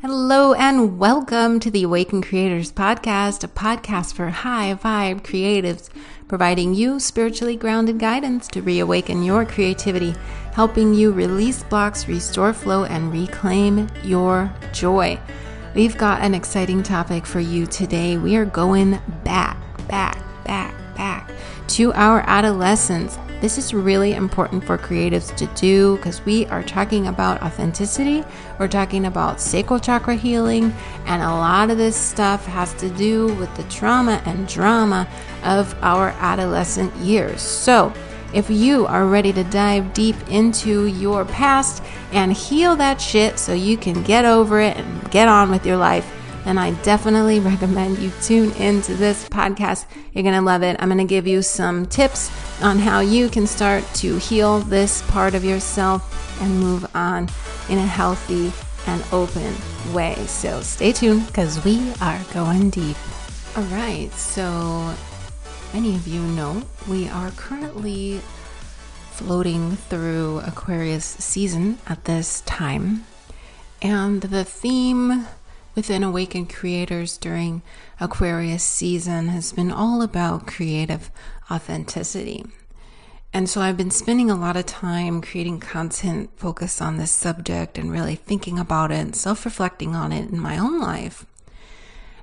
Hello and welcome to the Awaken Creators Podcast, a podcast for high vibe creatives, providing you spiritually grounded guidance to reawaken your creativity, helping you release blocks, restore flow, and reclaim your joy. We've got an exciting topic for you today. We are going back, back, back, back to our adolescence this is really important for creatives to do because we are talking about authenticity, we're talking about sacral chakra healing, and a lot of this stuff has to do with the trauma and drama of our adolescent years. So, if you are ready to dive deep into your past and heal that shit so you can get over it and get on with your life, then I definitely recommend you tune into this podcast. You're going to love it. I'm going to give you some tips on how you can start to heal this part of yourself and move on in a healthy and open way. So stay tuned because we are going deep. All right, so many of you know we are currently floating through Aquarius season at this time. And the theme within Awakened Creators during Aquarius season has been all about creative authenticity. And so I've been spending a lot of time creating content focused on this subject and really thinking about it and self reflecting on it in my own life.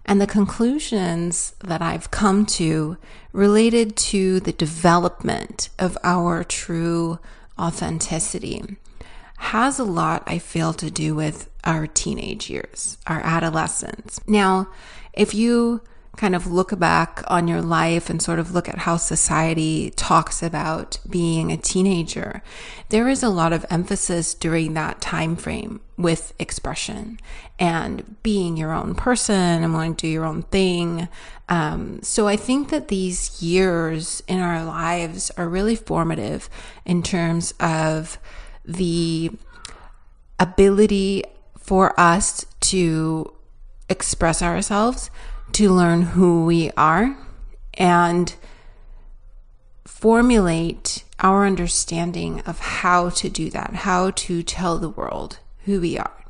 And the conclusions that I've come to related to the development of our true authenticity has a lot, I feel, to do with our teenage years, our adolescence. Now, if you kind of look back on your life and sort of look at how society talks about being a teenager there is a lot of emphasis during that time frame with expression and being your own person and wanting to do your own thing um, so i think that these years in our lives are really formative in terms of the ability for us to express ourselves, to learn who we are, and formulate our understanding of how to do that, how to tell the world who we are.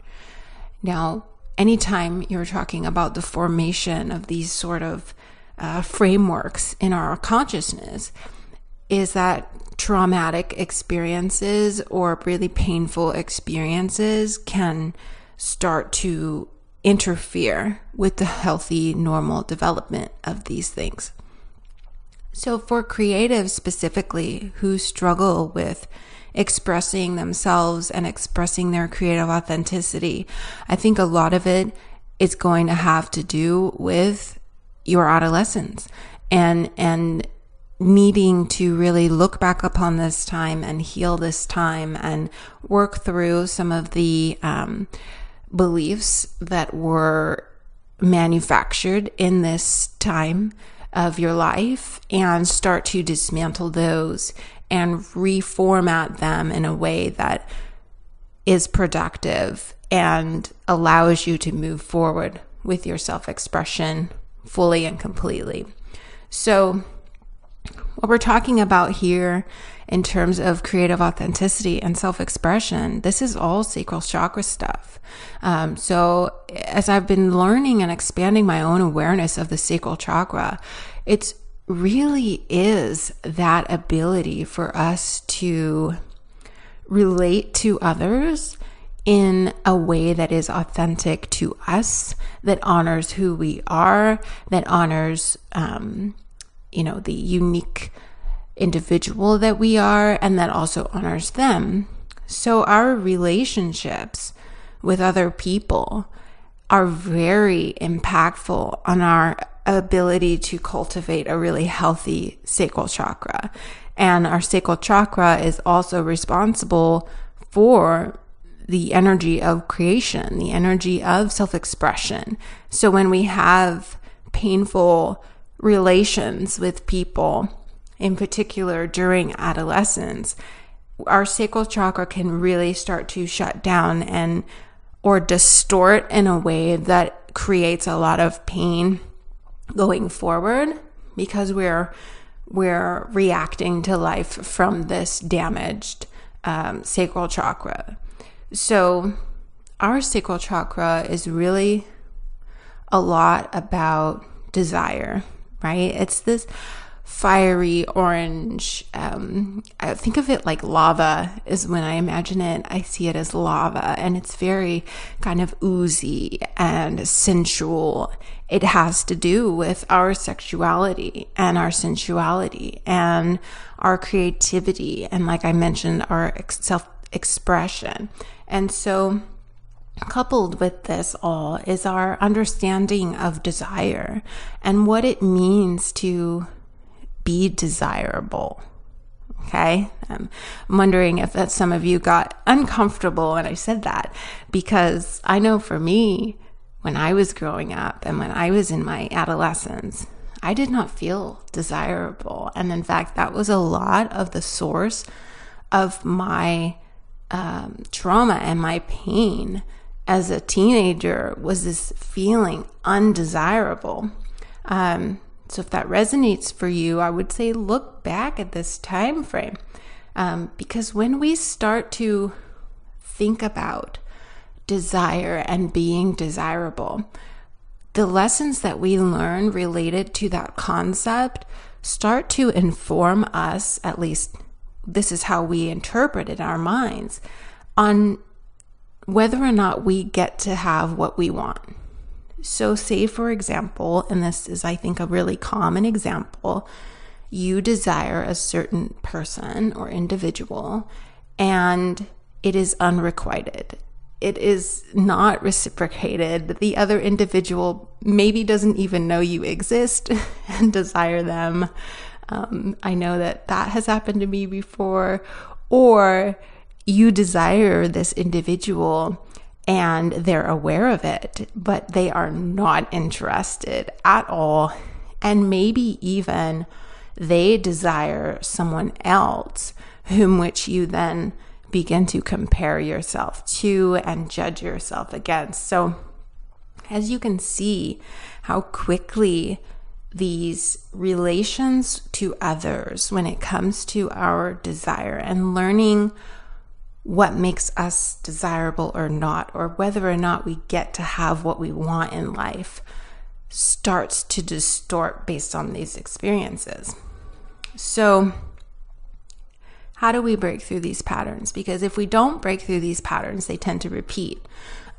Now, anytime you're talking about the formation of these sort of uh, frameworks in our consciousness, is that traumatic experiences or really painful experiences can start to interfere with the healthy, normal development of these things. So, for creatives specifically who struggle with expressing themselves and expressing their creative authenticity, I think a lot of it is going to have to do with your adolescence and and needing to really look back upon this time and heal this time and work through some of the um, beliefs that were manufactured in this time of your life and start to dismantle those and reformat them in a way that is productive and allows you to move forward with your self expression fully and completely. So, what we're talking about here in terms of creative authenticity and self expression, this is all sacral chakra stuff. Um, so, as I've been learning and expanding my own awareness of the sacral chakra, it really is that ability for us to relate to others in a way that is authentic to us, that honors who we are, that honors um, you know, the unique individual that we are, and that also honors them. So our relationships with other people are very impactful on our ability to cultivate a really healthy sacral chakra. And our sacral chakra is also responsible for the energy of creation, the energy of self expression. So when we have painful relations with people, in particular during adolescence, our sacral chakra can really start to shut down and or distort in a way that creates a lot of pain going forward because we're we're reacting to life from this damaged um, sacral chakra. So our sacral chakra is really a lot about desire, right? It's this fiery orange. Um, I think of it like lava, is when I imagine it. I see it as lava, and it's very kind of oozy and sensual. It has to do with our sexuality and our sensuality and our creativity, and like I mentioned, our self expression. And so, coupled with this all is our understanding of desire and what it means to be desirable. Okay. I'm wondering if that some of you got uncomfortable when I said that because I know for me, when I was growing up and when I was in my adolescence, I did not feel desirable. And in fact, that was a lot of the source of my um, trauma and my pain as a teenager was this feeling undesirable. Um, so if that resonates for you, I would say look back at this time frame. Um, because when we start to think about desire and being desirable, the lessons that we learn related to that concept start to inform us, at least this is how we interpret it in our minds, on whether or not we get to have what we want. So, say for example, and this is, I think, a really common example, you desire a certain person or individual and it is unrequited. It is not reciprocated. The other individual maybe doesn't even know you exist and desire them. Um, I know that that has happened to me before. Or you desire this individual and they're aware of it, but they are not interested at all. And maybe even they desire someone else, whom which you then begin to compare yourself to and judge yourself against. So, as you can see, how quickly these relations to others, when it comes to our desire and learning what makes us desirable or not, or whether or not we get to have what we want in life, starts to distort based on these experiences. So, how do we break through these patterns? Because if we don't break through these patterns, they tend to repeat.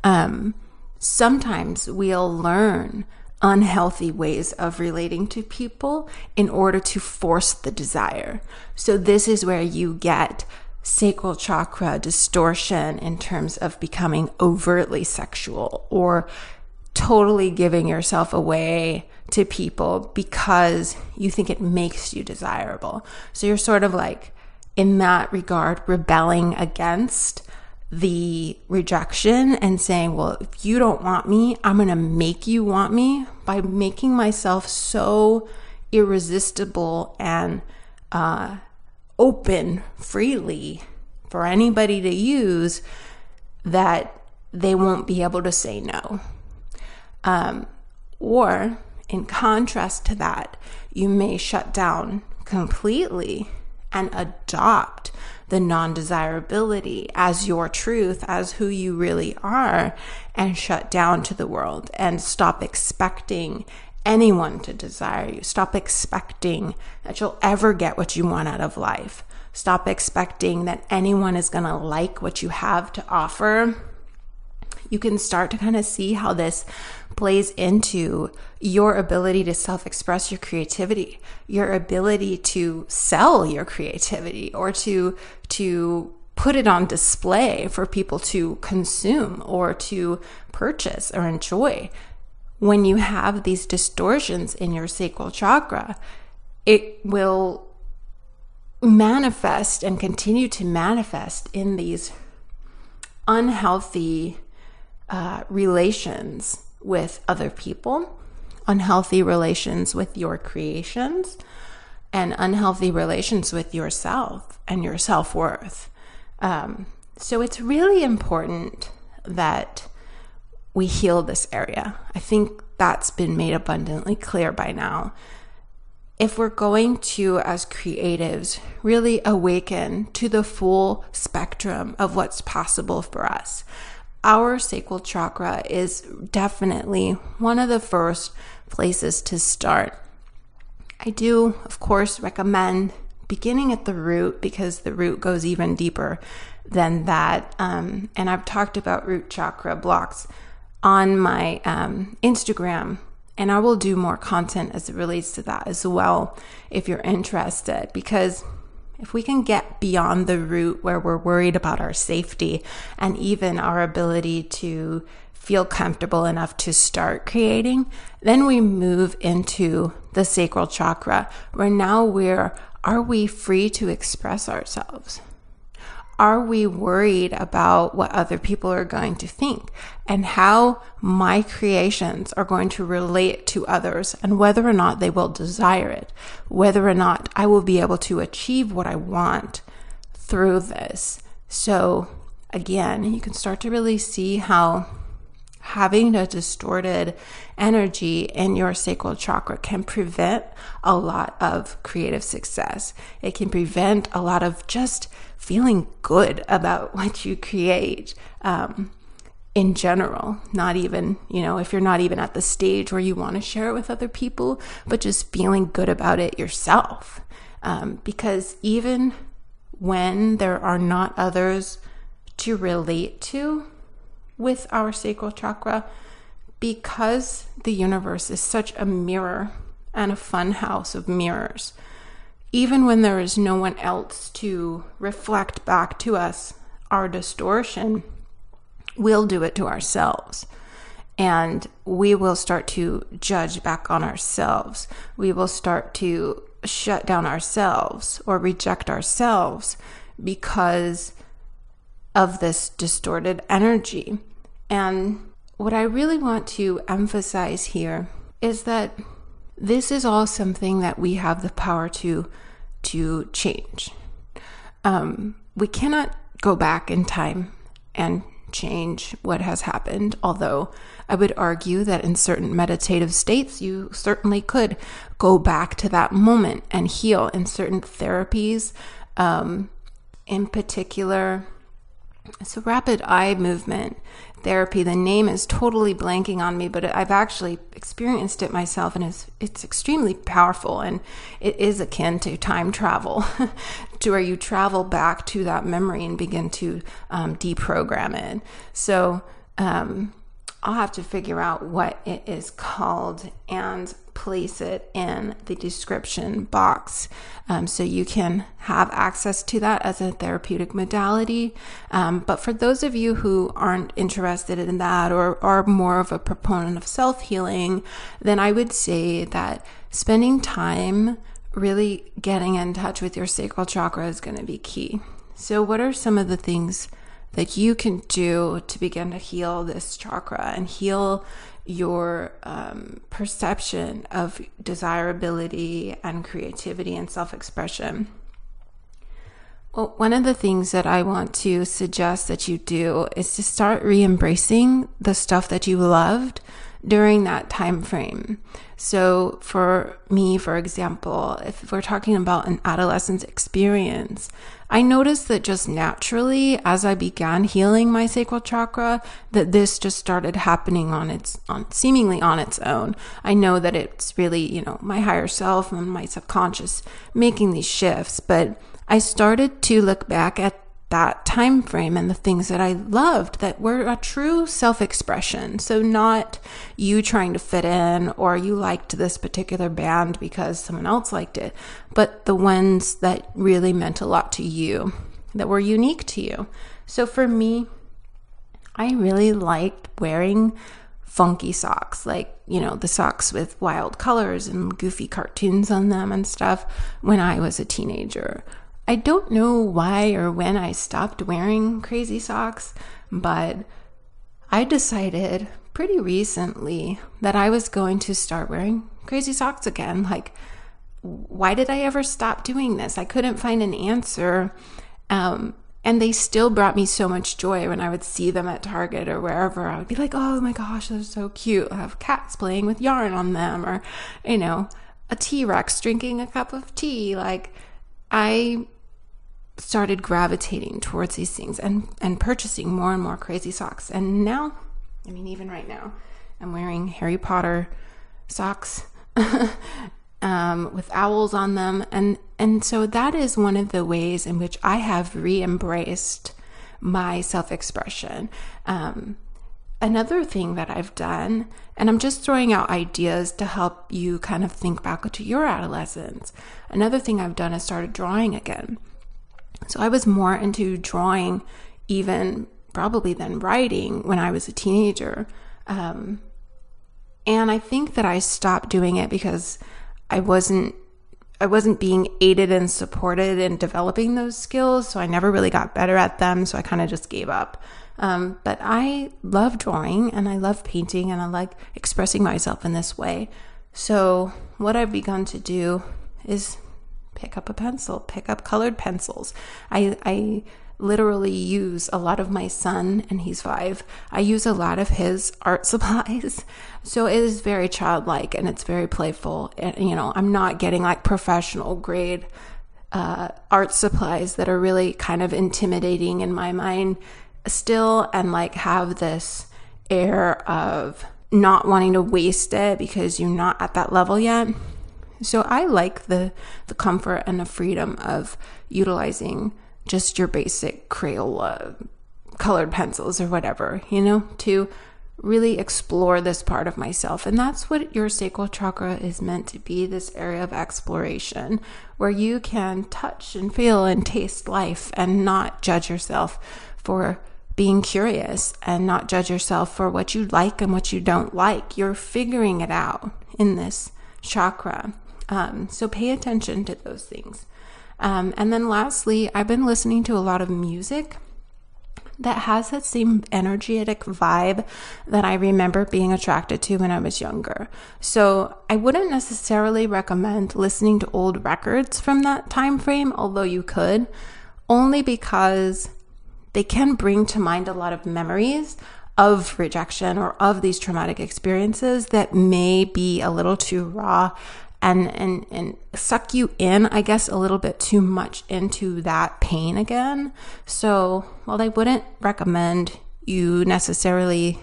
Um, sometimes we'll learn unhealthy ways of relating to people in order to force the desire. So, this is where you get sacral chakra distortion in terms of becoming overtly sexual or totally giving yourself away to people because you think it makes you desirable. So you're sort of like, in that regard, rebelling against the rejection and saying, well, if you don't want me, I'm going to make you want me by making myself so irresistible and uh, open freely for anybody to use that they won't be able to say no. Um, or, in contrast to that, you may shut down completely and adopt the non desirability as your truth, as who you really are, and shut down to the world and stop expecting anyone to desire you. Stop expecting that you'll ever get what you want out of life. Stop expecting that anyone is going to like what you have to offer. You can start to kind of see how this plays into your ability to self express your creativity, your ability to sell your creativity or to, to put it on display for people to consume or to purchase or enjoy when you have these distortions in your sacral chakra, it will manifest and continue to manifest in these unhealthy uh, relations with other people, unhealthy relations with your creations, and unhealthy relations with yourself and your self worth. Um, so it's really important that we heal this area. I think that's been made abundantly clear by now. If we're going to, as creatives, really awaken to the full spectrum of what's possible for us, our sacral chakra is definitely one of the first places to start. I do, of course, recommend beginning at the root because the root goes even deeper than that. Um, and I've talked about root chakra blocks on my um, Instagram, and I will do more content as it relates to that as well if you're interested. Because if we can get beyond the root where we're worried about our safety and even our ability to feel comfortable enough to start creating, then we move into the sacral chakra where now we're are we free to express ourselves? Are we worried about what other people are going to think and how my creations are going to relate to others and whether or not they will desire it, whether or not I will be able to achieve what I want through this? So, again, you can start to really see how having a distorted energy in your sacral chakra can prevent a lot of creative success. It can prevent a lot of just feeling good about what you create. Um, in general, not even, you know, if you're not even at the stage where you want to share it with other people, but just feeling good about it yourself. Um, because even when there are not others to relate to, with our sacral chakra because the universe is such a mirror and a fun house of mirrors. Even when there is no one else to reflect back to us our distortion, we'll do it to ourselves. And we will start to judge back on ourselves. We will start to shut down ourselves or reject ourselves because of this distorted energy. And what I really want to emphasize here is that this is all something that we have the power to to change. Um, we cannot go back in time and change what has happened, although I would argue that in certain meditative states, you certainly could go back to that moment and heal in certain therapies. Um, in particular, so rapid eye movement therapy. The name is totally blanking on me, but I've actually experienced it myself, and it's it's extremely powerful, and it is akin to time travel, to where you travel back to that memory and begin to um, deprogram it. So. Um, I'll have to figure out what it is called and place it in the description box um, so you can have access to that as a therapeutic modality. Um, but for those of you who aren't interested in that or are more of a proponent of self healing, then I would say that spending time really getting in touch with your sacral chakra is going to be key. So, what are some of the things? That you can do to begin to heal this chakra and heal your um, perception of desirability and creativity and self expression. Well, one of the things that I want to suggest that you do is to start re embracing the stuff that you loved during that time frame. So, for me, for example, if we're talking about an adolescence experience, I noticed that just naturally, as I began healing my sacral chakra, that this just started happening on its, on seemingly on its own. I know that it's really, you know, my higher self and my subconscious making these shifts, but I started to look back at that time frame and the things that I loved that were a true self-expression. So not you trying to fit in or you liked this particular band because someone else liked it, but the ones that really meant a lot to you, that were unique to you. So for me, I really liked wearing funky socks, like, you know, the socks with wild colors and goofy cartoons on them and stuff when I was a teenager. I don't know why or when I stopped wearing crazy socks, but I decided pretty recently that I was going to start wearing crazy socks again. Like, why did I ever stop doing this? I couldn't find an answer. Um, and they still brought me so much joy when I would see them at Target or wherever. I would be like, oh my gosh, they're so cute. I have cats playing with yarn on them, or, you know, a T Rex drinking a cup of tea. Like, I started gravitating towards these things and, and purchasing more and more crazy socks. And now, I mean, even right now, I'm wearing Harry Potter socks um, with owls on them. And, and so that is one of the ways in which I have re embraced my self expression. Um, another thing that I've done, and I'm just throwing out ideas to help you kind of think back to your adolescence. Another thing I've done is started drawing again. So I was more into drawing even probably than writing when I was a teenager. Um, and I think that I stopped doing it because I wasn't I wasn't being aided and supported in developing those skills, so I never really got better at them, so I kind of just gave up. Um, but I love drawing and I love painting and I like expressing myself in this way. So, what I've begun to do is pick up a pencil, pick up colored pencils. I, I literally use a lot of my son, and he's five. I use a lot of his art supplies. So it is very childlike and it's very playful. And, you know, I'm not getting like professional grade uh, art supplies that are really kind of intimidating in my mind still and like have this air of not wanting to waste it because you're not at that level yet. So I like the the comfort and the freedom of utilizing just your basic Crayola colored pencils or whatever, you know, to really explore this part of myself. And that's what your sacral chakra is meant to be this area of exploration where you can touch and feel and taste life and not judge yourself for being curious and not judge yourself for what you like and what you don't like. You're figuring it out in this chakra. Um, so pay attention to those things. Um, and then lastly, I've been listening to a lot of music that has that same energetic vibe that I remember being attracted to when I was younger. So I wouldn't necessarily recommend listening to old records from that time frame, although you could, only because they can bring to mind a lot of memories of rejection or of these traumatic experiences that may be a little too raw and and and suck you in i guess a little bit too much into that pain again. So while i wouldn't recommend you necessarily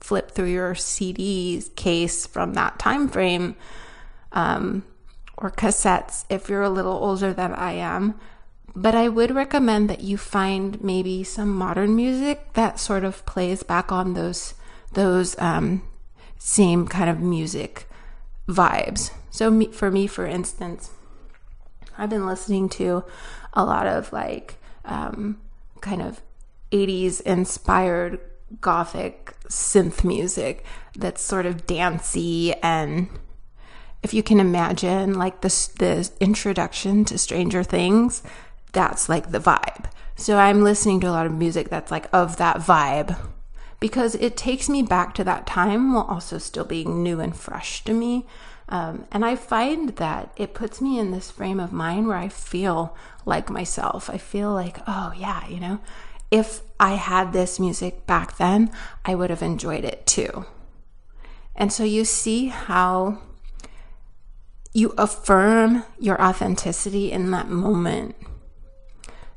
flip through your cd case from that time frame um, or cassettes if you're a little older than i am but i would recommend that you find maybe some modern music that sort of plays back on those those um, same kind of music vibes so me, for me, for instance, I've been listening to a lot of like um, kind of 80s inspired gothic synth music that's sort of dancey and if you can imagine like the the introduction to Stranger Things, that's like the vibe. So I'm listening to a lot of music that's like of that vibe because it takes me back to that time while also still being new and fresh to me. Um, and I find that it puts me in this frame of mind where I feel like myself. I feel like, oh, yeah, you know, if I had this music back then, I would have enjoyed it too. And so you see how you affirm your authenticity in that moment.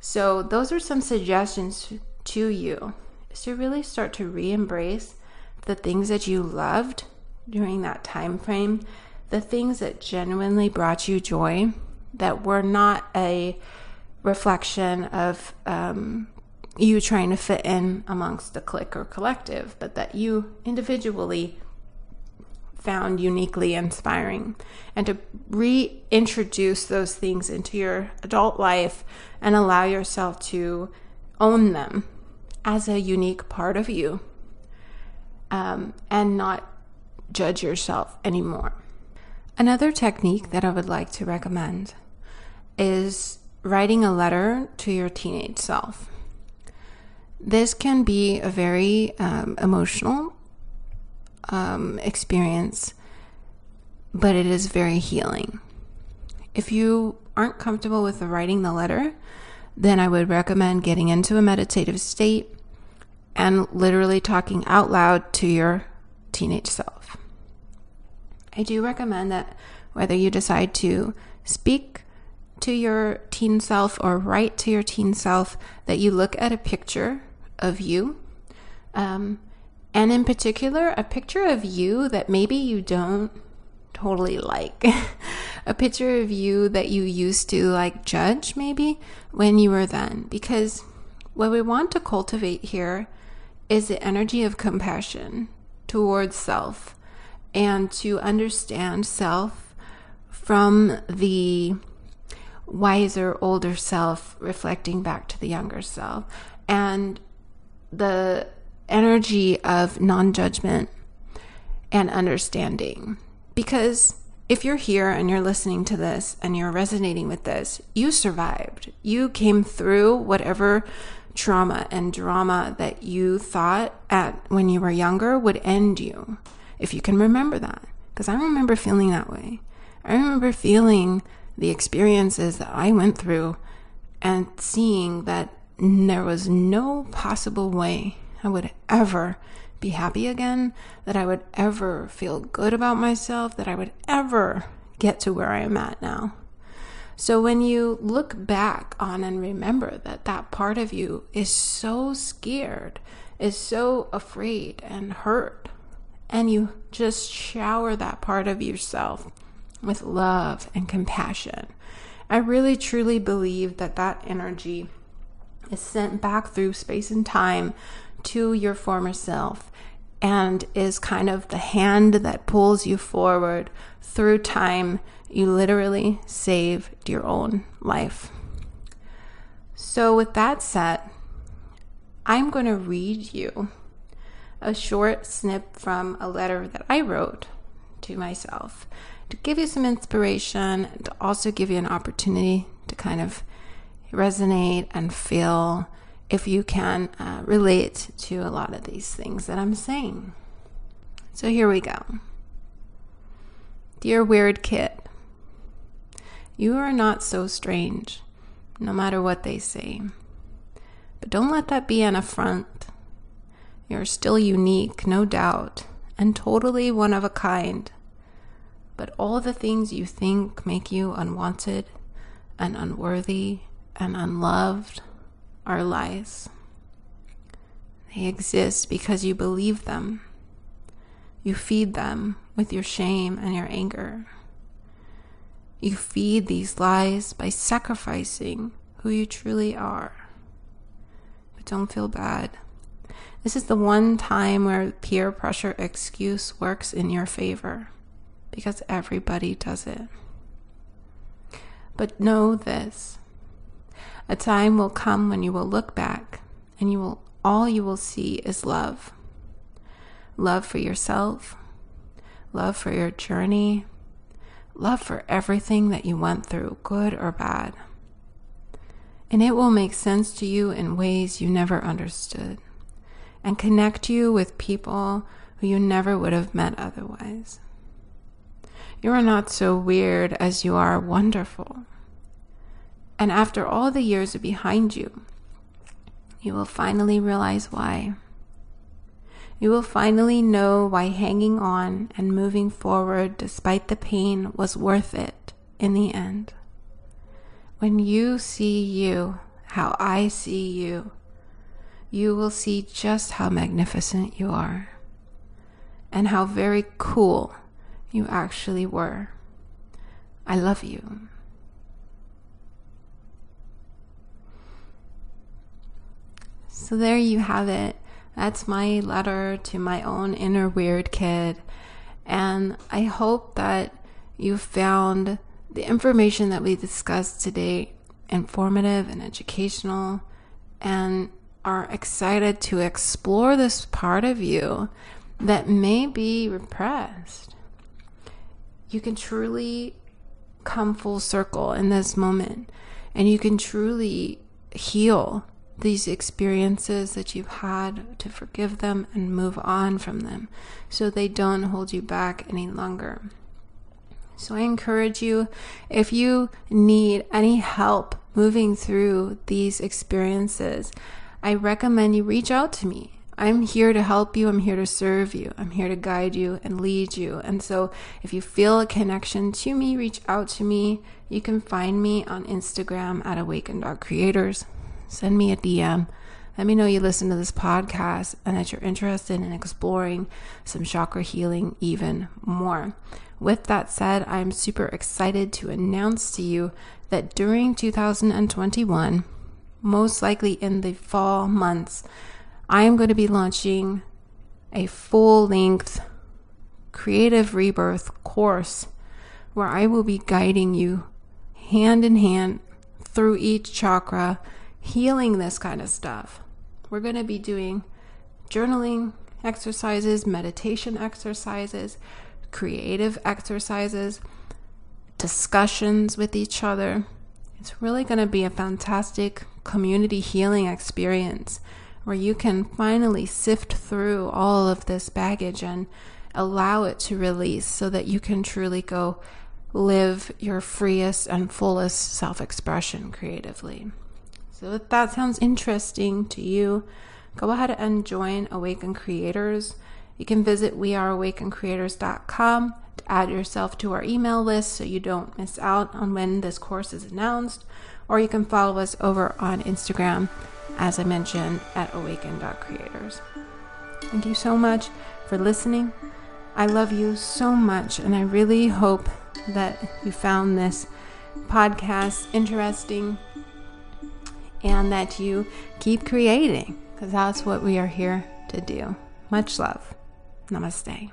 So, those are some suggestions to you is to really start to re embrace the things that you loved during that time frame the things that genuinely brought you joy that were not a reflection of um, you trying to fit in amongst the clique or collective, but that you individually found uniquely inspiring. And to reintroduce those things into your adult life and allow yourself to own them as a unique part of you um, and not judge yourself anymore. Another technique that I would like to recommend is writing a letter to your teenage self. This can be a very um, emotional um, experience, but it is very healing. If you aren't comfortable with writing the letter, then I would recommend getting into a meditative state and literally talking out loud to your teenage self. I do recommend that whether you decide to speak to your teen self or write to your teen self that you look at a picture of you. Um, and in particular, a picture of you that maybe you don't totally like. a picture of you that you used to like judge maybe when you were then. Because what we want to cultivate here is the energy of compassion towards self and to understand self from the wiser, older self reflecting back to the younger self. And the energy of non judgment and understanding. Because if you're here and you're listening to this and you're resonating with this, you survived. You came through whatever trauma and drama that you thought at when you were younger would end you. If you can remember that. Because I remember feeling that way. I remember feeling the experiences that I went through and seeing that there was no possible way I would ever be happy again, that I would ever feel good about myself, that I would ever get to where I am at now. So when you look back on and remember that that part of you is so scared, is so afraid and hurt, and you just shower that part of yourself with love and compassion. I really truly believe that that energy is sent back through space and time to your former self and is kind of the hand that pulls you forward through time. You literally saved your own life. So, with that said, I'm going to read you a short snip from a letter that I wrote to myself to give you some inspiration and to also give you an opportunity to kind of resonate and feel if you can uh, relate to a lot of these things that I'm saying. So here we go. Dear weird kid, you are not so strange, no matter what they say. But don't let that be an affront. You're still unique, no doubt, and totally one of a kind but all the things you think make you unwanted and unworthy and unloved are lies. They exist because you believe them. You feed them with your shame and your anger. You feed these lies by sacrificing who you truly are. But don't feel bad. This is the one time where peer pressure excuse works in your favor because everybody does it. But know this a time will come when you will look back and you will all you will see is love. Love for yourself, love for your journey, love for everything that you went through, good or bad. And it will make sense to you in ways you never understood and connect you with people who you never would have met otherwise. You are not so weird as you are wonderful. And after all the years are behind you, you will finally realize why. You will finally know why hanging on and moving forward despite the pain was worth it in the end. When you see you how I see you, you will see just how magnificent you are and how very cool you actually were. I love you. So there you have it. That's my letter to my own inner weird kid. And I hope that you found the information that we discussed today informative and educational and are excited to explore this part of you that may be repressed you can truly come full circle in this moment and you can truly heal these experiences that you've had to forgive them and move on from them so they don't hold you back any longer. So I encourage you if you need any help moving through these experiences, I recommend you reach out to me. I'm here to help you. I'm here to serve you. I'm here to guide you and lead you. And so if you feel a connection to me, reach out to me. You can find me on Instagram at awaken.creators. Send me a DM. Let me know you listen to this podcast and that you're interested in exploring some chakra healing even more. With that said, I'm super excited to announce to you that during 2021, most likely in the fall months, I am going to be launching a full length creative rebirth course where I will be guiding you hand in hand through each chakra, healing this kind of stuff. We're going to be doing journaling exercises, meditation exercises, creative exercises, discussions with each other. It's really going to be a fantastic community healing experience where you can finally sift through all of this baggage and allow it to release so that you can truly go live your freest and fullest self expression creatively. So, if that sounds interesting to you, go ahead and join Awaken Creators. You can visit weareawakencreators.com to add yourself to our email list so you don't miss out on when this course is announced, or you can follow us over on Instagram, as I mentioned, at awaken.creators. Thank you so much for listening. I love you so much, and I really hope that you found this podcast interesting and that you keep creating because that's what we are here to do. Much love. Namaste.